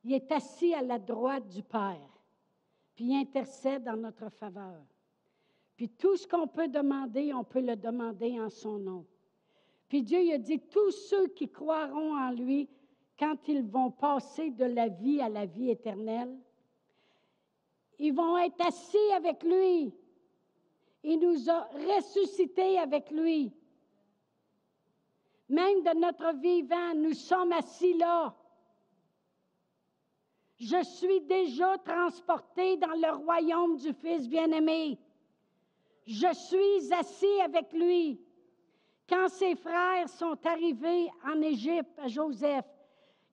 Il est assis à la droite du Père, puis il intercède en notre faveur. Puis tout ce qu'on peut demander, on peut le demander en son nom. Puis Dieu a dit, tous ceux qui croiront en lui, quand ils vont passer de la vie à la vie éternelle, ils vont être assis avec lui il nous a ressuscités avec lui. Même de notre vivant, nous sommes assis là. Je suis déjà transporté dans le royaume du Fils bien-aimé. Je suis assis avec lui. Quand ses frères sont arrivés en Égypte à Joseph,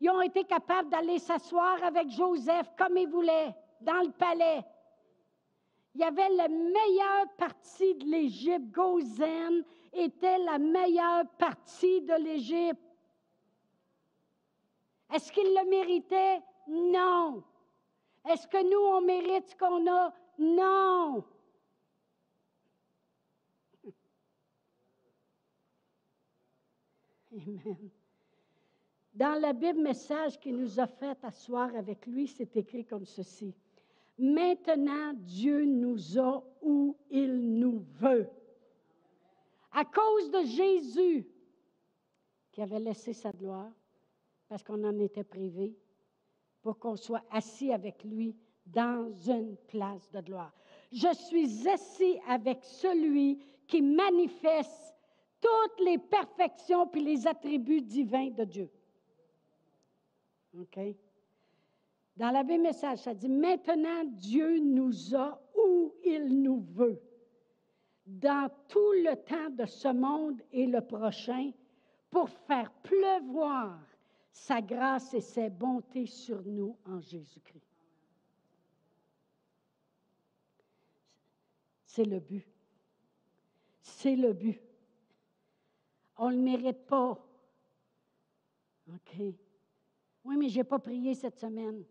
ils ont été capables d'aller s'asseoir avec Joseph comme ils voulaient, dans le palais il y avait la meilleure partie de l'Égypte. Gozen était la meilleure partie de l'Égypte. Est-ce qu'il le méritait? Non. Est-ce que nous, on mérite ce qu'on a? Non. Amen. Dans la Bible message qu'il nous a fait asseoir avec lui, c'est écrit comme ceci. Maintenant, Dieu nous a où il nous veut. À cause de Jésus, qui avait laissé sa gloire, parce qu'on en était privé, pour qu'on soit assis avec lui dans une place de gloire. Je suis assis avec celui qui manifeste toutes les perfections puis les attributs divins de Dieu. OK? Dans la message, ça dit Maintenant, Dieu nous a où il nous veut. Dans tout le temps de ce monde et le prochain, pour faire pleuvoir sa grâce et ses bontés sur nous en Jésus-Christ. C'est le but. C'est le but. On ne le mérite pas. OK. Oui, mais je n'ai pas prié cette semaine.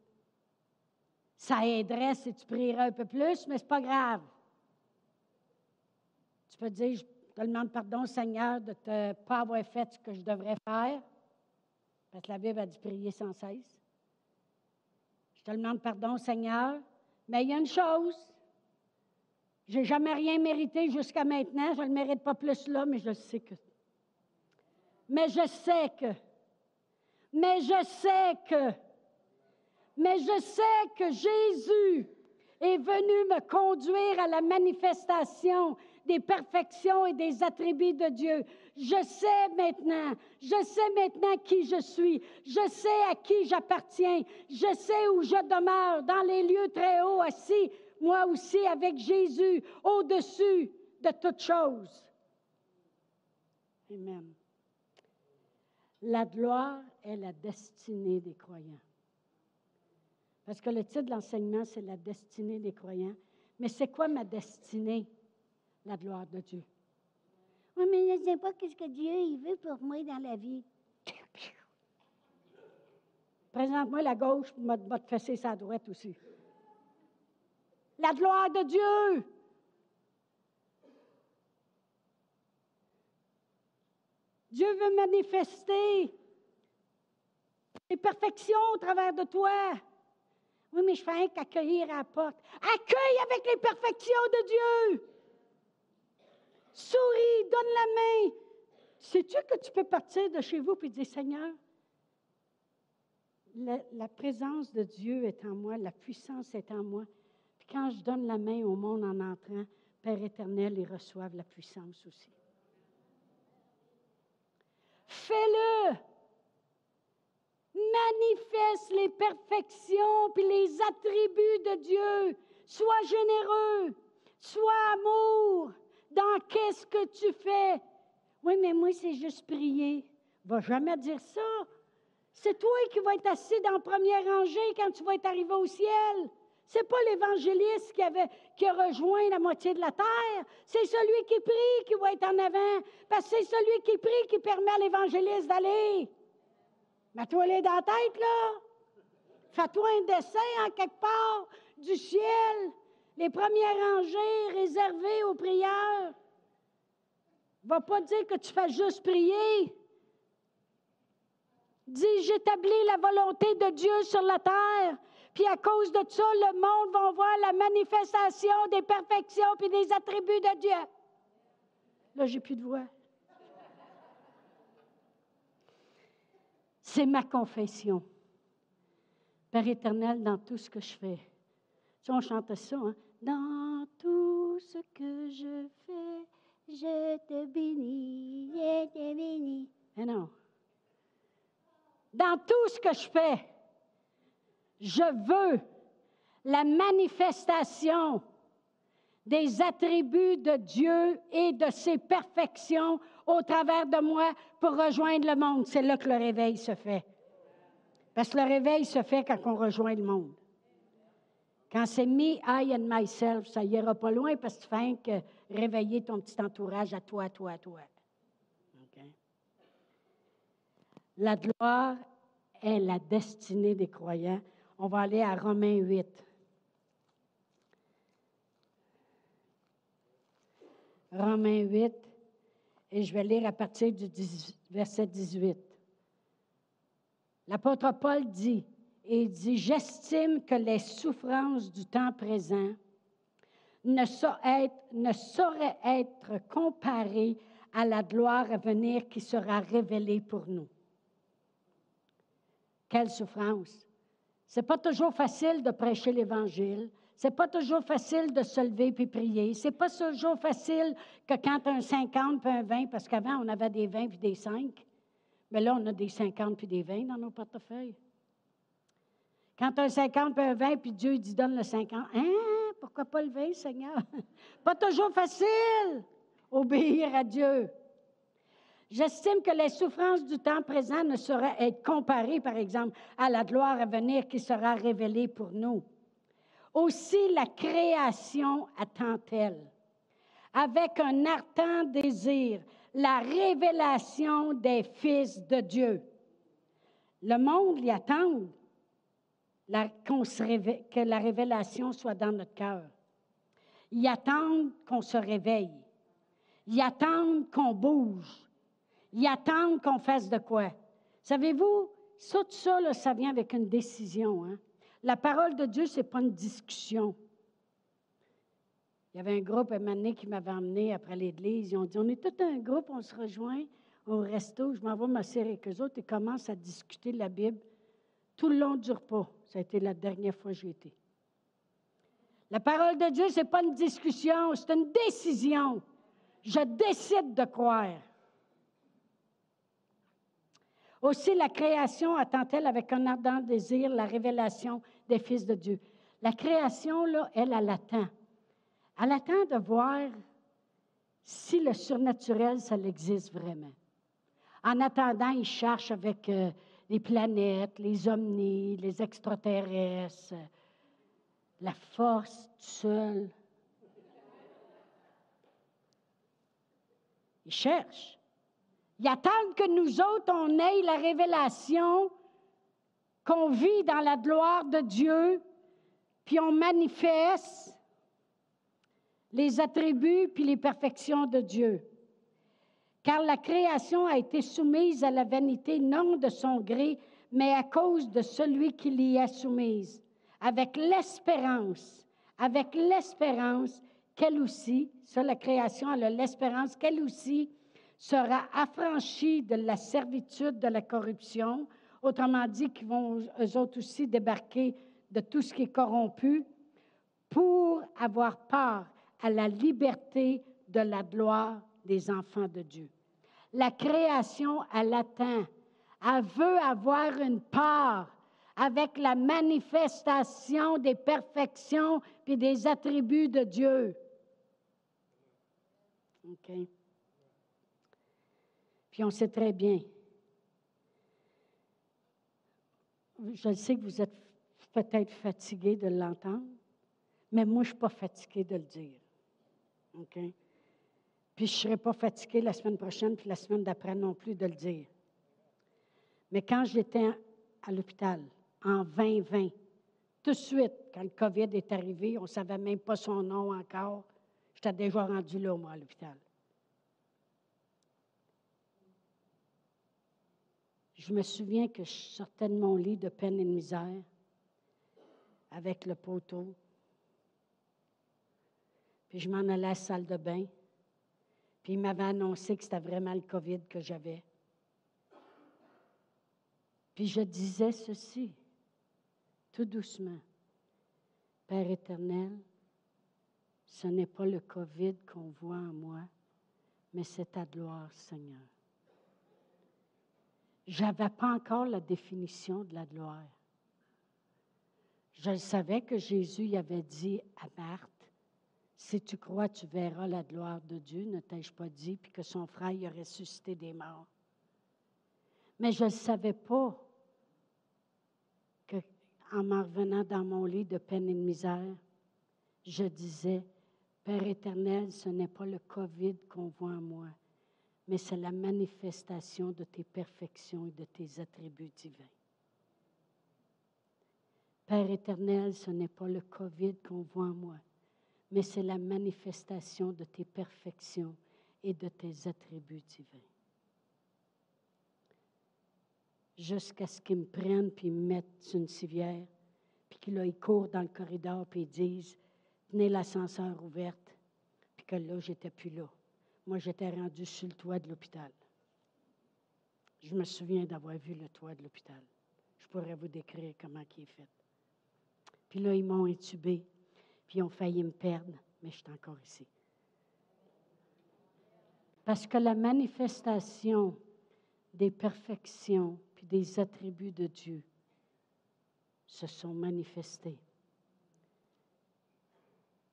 Ça aiderait si tu prierais un peu plus, mais ce n'est pas grave. Tu peux dire, je te demande pardon, Seigneur, de ne pas avoir fait ce que je devrais faire? Parce que la Bible a dit prier sans cesse. Je te demande pardon, Seigneur. Mais il y a une chose. Je n'ai jamais rien mérité jusqu'à maintenant. Je ne le mérite pas plus là, mais je sais que. Mais je sais que. Mais je sais que. Mais je sais que Jésus est venu me conduire à la manifestation des perfections et des attributs de Dieu. Je sais maintenant, je sais maintenant qui je suis, je sais à qui j'appartiens, je sais où je demeure, dans les lieux très hauts, assis, moi aussi avec Jésus, au-dessus de toutes choses. Amen. La gloire est la destinée des croyants. Parce que le titre de l'enseignement, c'est la destinée des croyants. Mais c'est quoi ma destinée? La gloire de Dieu. Oui, mais je ne sais pas ce que Dieu il veut pour moi dans la vie. Présente-moi la gauche, va te fesser sa droite aussi. La gloire de Dieu. Dieu veut manifester les perfections au travers de toi. Oui, mais je fais rien qu'accueillir à la porte. Accueille avec les perfections de Dieu. Souris, donne la main. Sais-tu que tu peux partir de chez vous et dire, Seigneur, la, la, présence de Dieu est en moi, la puissance est en moi. Puis quand je donne la main au monde en entrant, Père éternel, ils reçoivent la puissance aussi. Fais-le. Manifeste les perfections puis les attributs de Dieu. Sois généreux. Sois amour dans qu'est-ce que tu fais? Oui, mais moi, c'est juste prier. Va jamais dire ça. C'est toi qui vas être assis dans la première rangée quand tu vas être arrivé au ciel. C'est pas l'évangéliste qui, a rejoint la moitié de la terre. C'est celui qui prie qui va être en avant. Parce que c'est celui qui prie qui permet à l'évangéliste d'aller. Mets-toi les dans la tête, là. Fais-toi un dessin en quelque part du ciel les premières rangées réservées aux prières. Va pas dire que tu fais juste prier. Dis, j'établis la volonté de Dieu sur la terre. Puis à cause de ça, le monde va voir la manifestation des perfections puis des attributs de Dieu. Là, j'ai plus de voix. C'est ma confession. Père éternel, dans tout ce que je fais. Si on chante ça, hein? Dans tout ce que je fais, je te bénis, je te bénis. Non. Dans tout ce que je fais, je veux la manifestation des attributs de Dieu et de ses perfections au travers de moi pour rejoindre le monde. C'est là que le réveil se fait. Parce que le réveil se fait quand on rejoint le monde. Quand c'est me, I and myself, ça ira pas loin parce que tu fais que réveiller ton petit entourage à toi, à toi, à toi. La gloire est la destinée des croyants. On va aller à Romains 8. Romains 8, et je vais lire à partir du verset 18. L'apôtre Paul dit, il dit, j'estime que les souffrances du temps présent ne, sauraient être comparées à la gloire à venir qui sera révélée pour nous. Quelle souffrance! C'est pas toujours facile de prêcher l'Évangile. C'est pas toujours facile de se lever puis prier. C'est pas toujours facile que quand un 50 puis un 20, parce qu'avant, on avait des 20 puis des 5. Mais là, on a des 50 puis des 20 dans nos portefeuilles. Quand un 50 puis un 20, puis Dieu dit donne le 50. Hein? Pourquoi pas le 20, Seigneur? pas toujours facile obéir à Dieu. J'estime que les souffrances du temps présent ne sauraient être comparées, par exemple, à la gloire à venir qui sera révélée pour nous. Aussi la création attend-elle, avec un ardent désir, la révélation des fils de Dieu. Le monde y attend que la révélation soit dans notre cœur. Ils attendent qu'on se réveille. Ils attendent qu'on bouge. Ils attendent qu'on fasse de quoi. Savez-vous, tout ça, ça vient avec une décision. Hein? La parole de Dieu, ce n'est pas une discussion. Il y avait un groupe à un qui m'avait emmené après l'église. Ils ont dit On est tout un groupe, on se rejoint au resto. Je m'en vais m'asseoir avec eux autres et commence à discuter de la Bible tout le long du repas. Ça a été la dernière fois que j'y étais. La parole de Dieu, ce n'est pas une discussion, c'est une décision. Je décide de croire. Aussi, la création attend-elle avec un ardent désir la révélation des fils de Dieu. La création, là, elle, elle attend. Elle attend de voir si le surnaturel, ça existe vraiment. En attendant, il cherche avec euh, les planètes, les omnis, les extraterrestres, la force seule. Il cherche. Ils attendent que nous autres, on ait la révélation qu'on vit dans la gloire de Dieu, puis on manifeste les attributs puis les perfections de Dieu. Car la création a été soumise à la vanité non de son gré, mais à cause de celui qui l'y a soumise, avec l'espérance, avec l'espérance qu'elle aussi, ça la création a l'espérance qu'elle aussi sera affranchie de la servitude de la corruption, autrement dit qu'ils vont eux autres aussi débarquer de tout ce qui est corrompu, pour avoir part à la liberté de la gloire des enfants de Dieu. La création, elle attend, elle veut avoir une part avec la manifestation des perfections et des attributs de Dieu. OK. Puis on sait très bien. Je sais que vous êtes peut-être fatigué de l'entendre, mais moi, je ne suis pas fatigué de le dire. OK? Puis je ne serai pas fatigué la semaine prochaine, puis la semaine d'après non plus de le dire. Mais quand j'étais à l'hôpital, en 2020, tout de suite, quand le COVID est arrivé, on ne savait même pas son nom encore, j'étais déjà rendu là, moi, à l'hôpital. Je me souviens que je sortais de mon lit de peine et de misère avec le poteau. Puis je m'en allais à la salle de bain. Puis il m'avait annoncé que c'était vraiment le COVID que j'avais. Puis je disais ceci, tout doucement. Père éternel, ce n'est pas le COVID qu'on voit en moi, mais c'est ta gloire, Seigneur. Je n'avais pas encore la définition de la gloire. Je savais que Jésus avait dit à Marthe, si tu crois, tu verras la gloire de Dieu, ne t'ai-je pas dit, puis que son frère y a ressuscité des morts. Mais je ne savais pas qu'en m'en revenant dans mon lit de peine et de misère, je disais, Père éternel, ce n'est pas le COVID qu'on voit en moi, mais c'est la manifestation de tes perfections et de tes attributs divins. Père éternel, ce n'est pas le COVID qu'on voit en moi, mais c'est la manifestation de tes perfections et de tes attributs divins. Jusqu'à ce qu'ils me prennent puis me mettent une civière, puis qu'ils courent dans le corridor puis ils disent Tenez l'ascenseur ouverte, puis que là, j'étais plus là. Moi, j'étais rendu sur le toit de l'hôpital. Je me souviens d'avoir vu le toit de l'hôpital. Je pourrais vous décrire comment il est fait. Puis là, ils m'ont intubé, puis ils ont failli me perdre, mais je suis encore ici. Parce que la manifestation des perfections puis des attributs de Dieu se sont manifestés.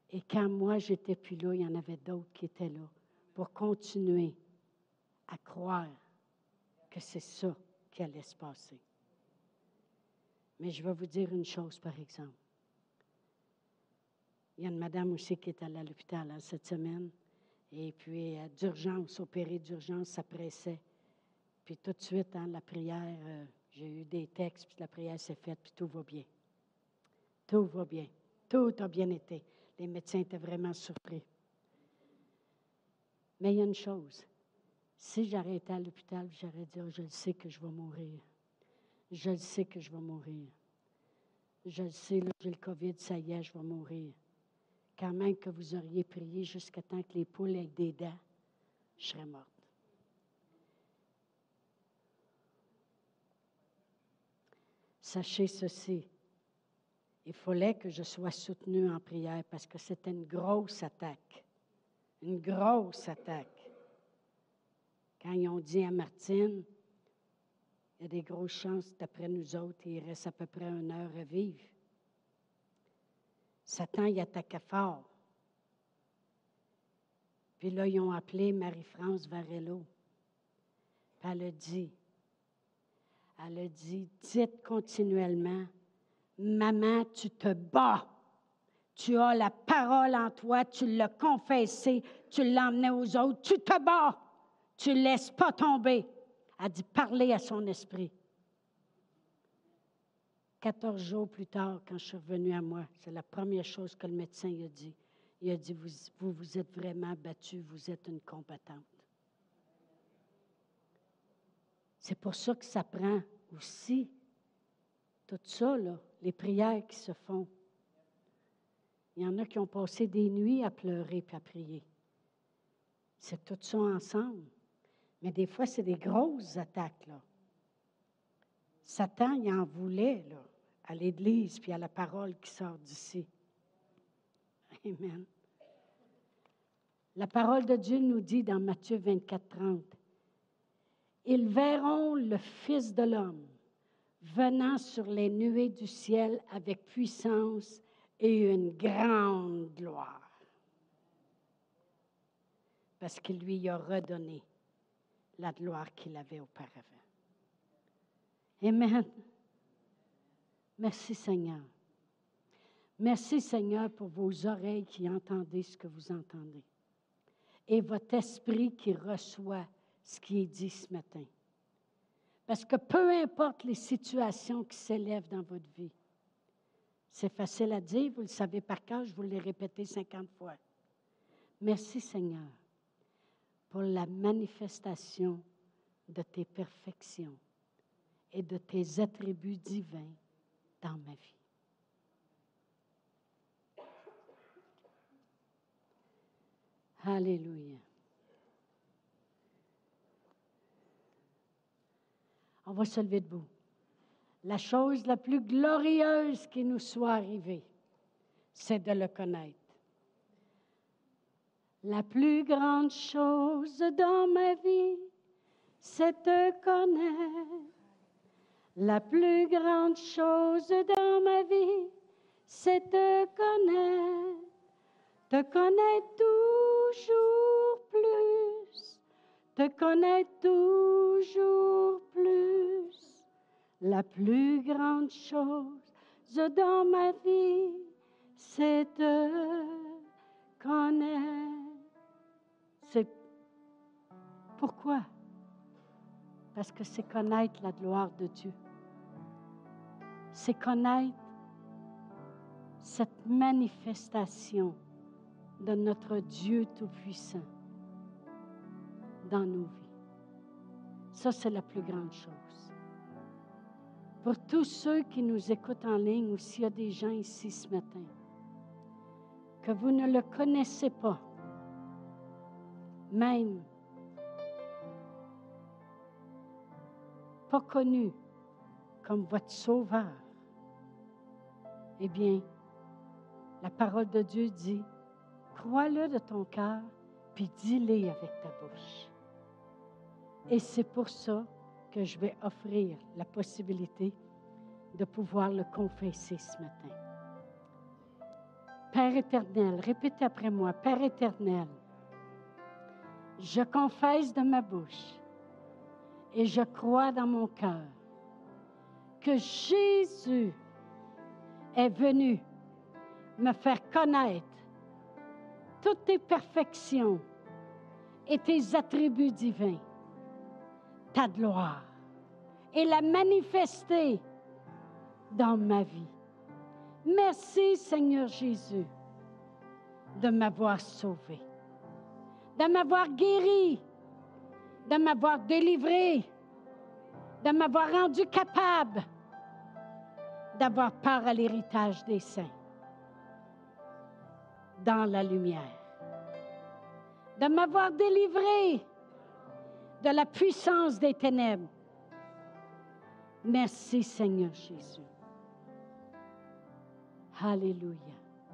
Et quand moi j'étais plus là, il y en avait d'autres qui étaient là pour continuer à croire que c'est ça qui allait se passer. Mais je vais vous dire une chose, par exemple. Il y a une madame aussi qui est allée à l'hôpital hein, cette semaine. Et puis, euh, d'urgence, opérée d'urgence, ça pressait. Puis tout de suite, hein, la prière, euh, j'ai eu des textes, puis la prière s'est faite, puis tout va bien. Tout va bien. Tout a bien été. Les médecins étaient vraiment surpris. Mais il y a une chose. Si j'arrêtais à l'hôpital, j'aurais dit, oh, je le sais que je vais mourir. Je le sais que je vais mourir. Je le sais, j'ai le COVID, ça y est, je vais mourir. Quand même que vous auriez prié jusqu'à temps que les poules aient des dents, je serais morte. Sachez ceci, il fallait que je sois soutenue en prière parce que c'était une grosse attaque. Une grosse attaque. Quand ils ont dit à Martine, il y a des grosses chances d'après nous autres, il reste à peu près une heure à vivre. Satan y attaquait fort. Puis là, ils ont appelé Marie-France Varello. Elle a dit, elle a dit, dites continuellement, Maman, tu te bats. Tu as la parole en toi, tu l'as confessé, tu l'emmenais aux autres, tu te bats. Tu ne laisses pas tomber. Elle dit, parler à son esprit. 14 jours plus tard, quand je suis revenue à moi, c'est la première chose que le médecin a dit. Il a dit, vous, vous êtes vraiment battu, vous êtes une combattante. C'est pour ça que ça prend aussi tout ça, les prières qui se font. Il y en a qui ont passé des nuits à pleurer puis à prier. C'est tout ça ensemble. Mais des fois, c'est des grosses attaques, là. Satan, il en voulait, là, à l'Église puis à la parole qui sort d'ici. Amen. La parole de Dieu nous dit dans Matthieu 24, 30, Ils verront le Fils de l'homme venant sur les nuées du ciel avec puissance et une grande gloire. Parce qu'il lui a redonné la gloire qu'il avait auparavant. Amen. Merci Seigneur. Merci Seigneur pour vos oreilles qui entendent ce que vous entendez et votre esprit qui reçoit ce qui est dit ce matin. Parce que peu importe les situations qui s'élèvent dans votre vie, c'est facile à dire, vous le savez par cœur, je vous l'ai répété 50 fois. Merci Seigneur pour la manifestation de tes perfections et de tes attributs divins dans ma vie. Alléluia. On va se lever debout. La chose la plus glorieuse qui nous soit arrivée, c'est de le connaître. La plus grande chose dans ma vie, c'est te connaître. La plus grande chose dans ma vie, c'est te connaître. Te connaître toujours plus te connaître toujours plus. La plus grande chose dans ma vie, c'est te connaître. C'est pourquoi? Parce que c'est connaître la gloire de Dieu. C'est connaître cette manifestation de notre Dieu Tout-Puissant dans nos vies. Ça, c'est la plus grande chose. Pour tous ceux qui nous écoutent en ligne ou s'il y a des gens ici ce matin, que vous ne le connaissez pas, même pas connu comme votre sauveur, eh bien, la parole de Dieu dit, crois-le de ton cœur, puis dis-le avec ta bouche. Et c'est pour ça que je vais offrir la possibilité de pouvoir le confesser ce matin. Père éternel, répétez après moi, Père éternel, je confesse de ma bouche et je crois dans mon cœur que Jésus est venu me faire connaître toutes tes perfections et tes attributs divins, ta gloire, et la manifester dans ma vie. Merci Seigneur Jésus de m'avoir sauvé, de m'avoir guéri, de m'avoir délivré, de m'avoir rendu capable d'avoir part à l'héritage des saints dans la lumière, de m'avoir délivré de la puissance des ténèbres. Merci Seigneur Jésus. Alléluia.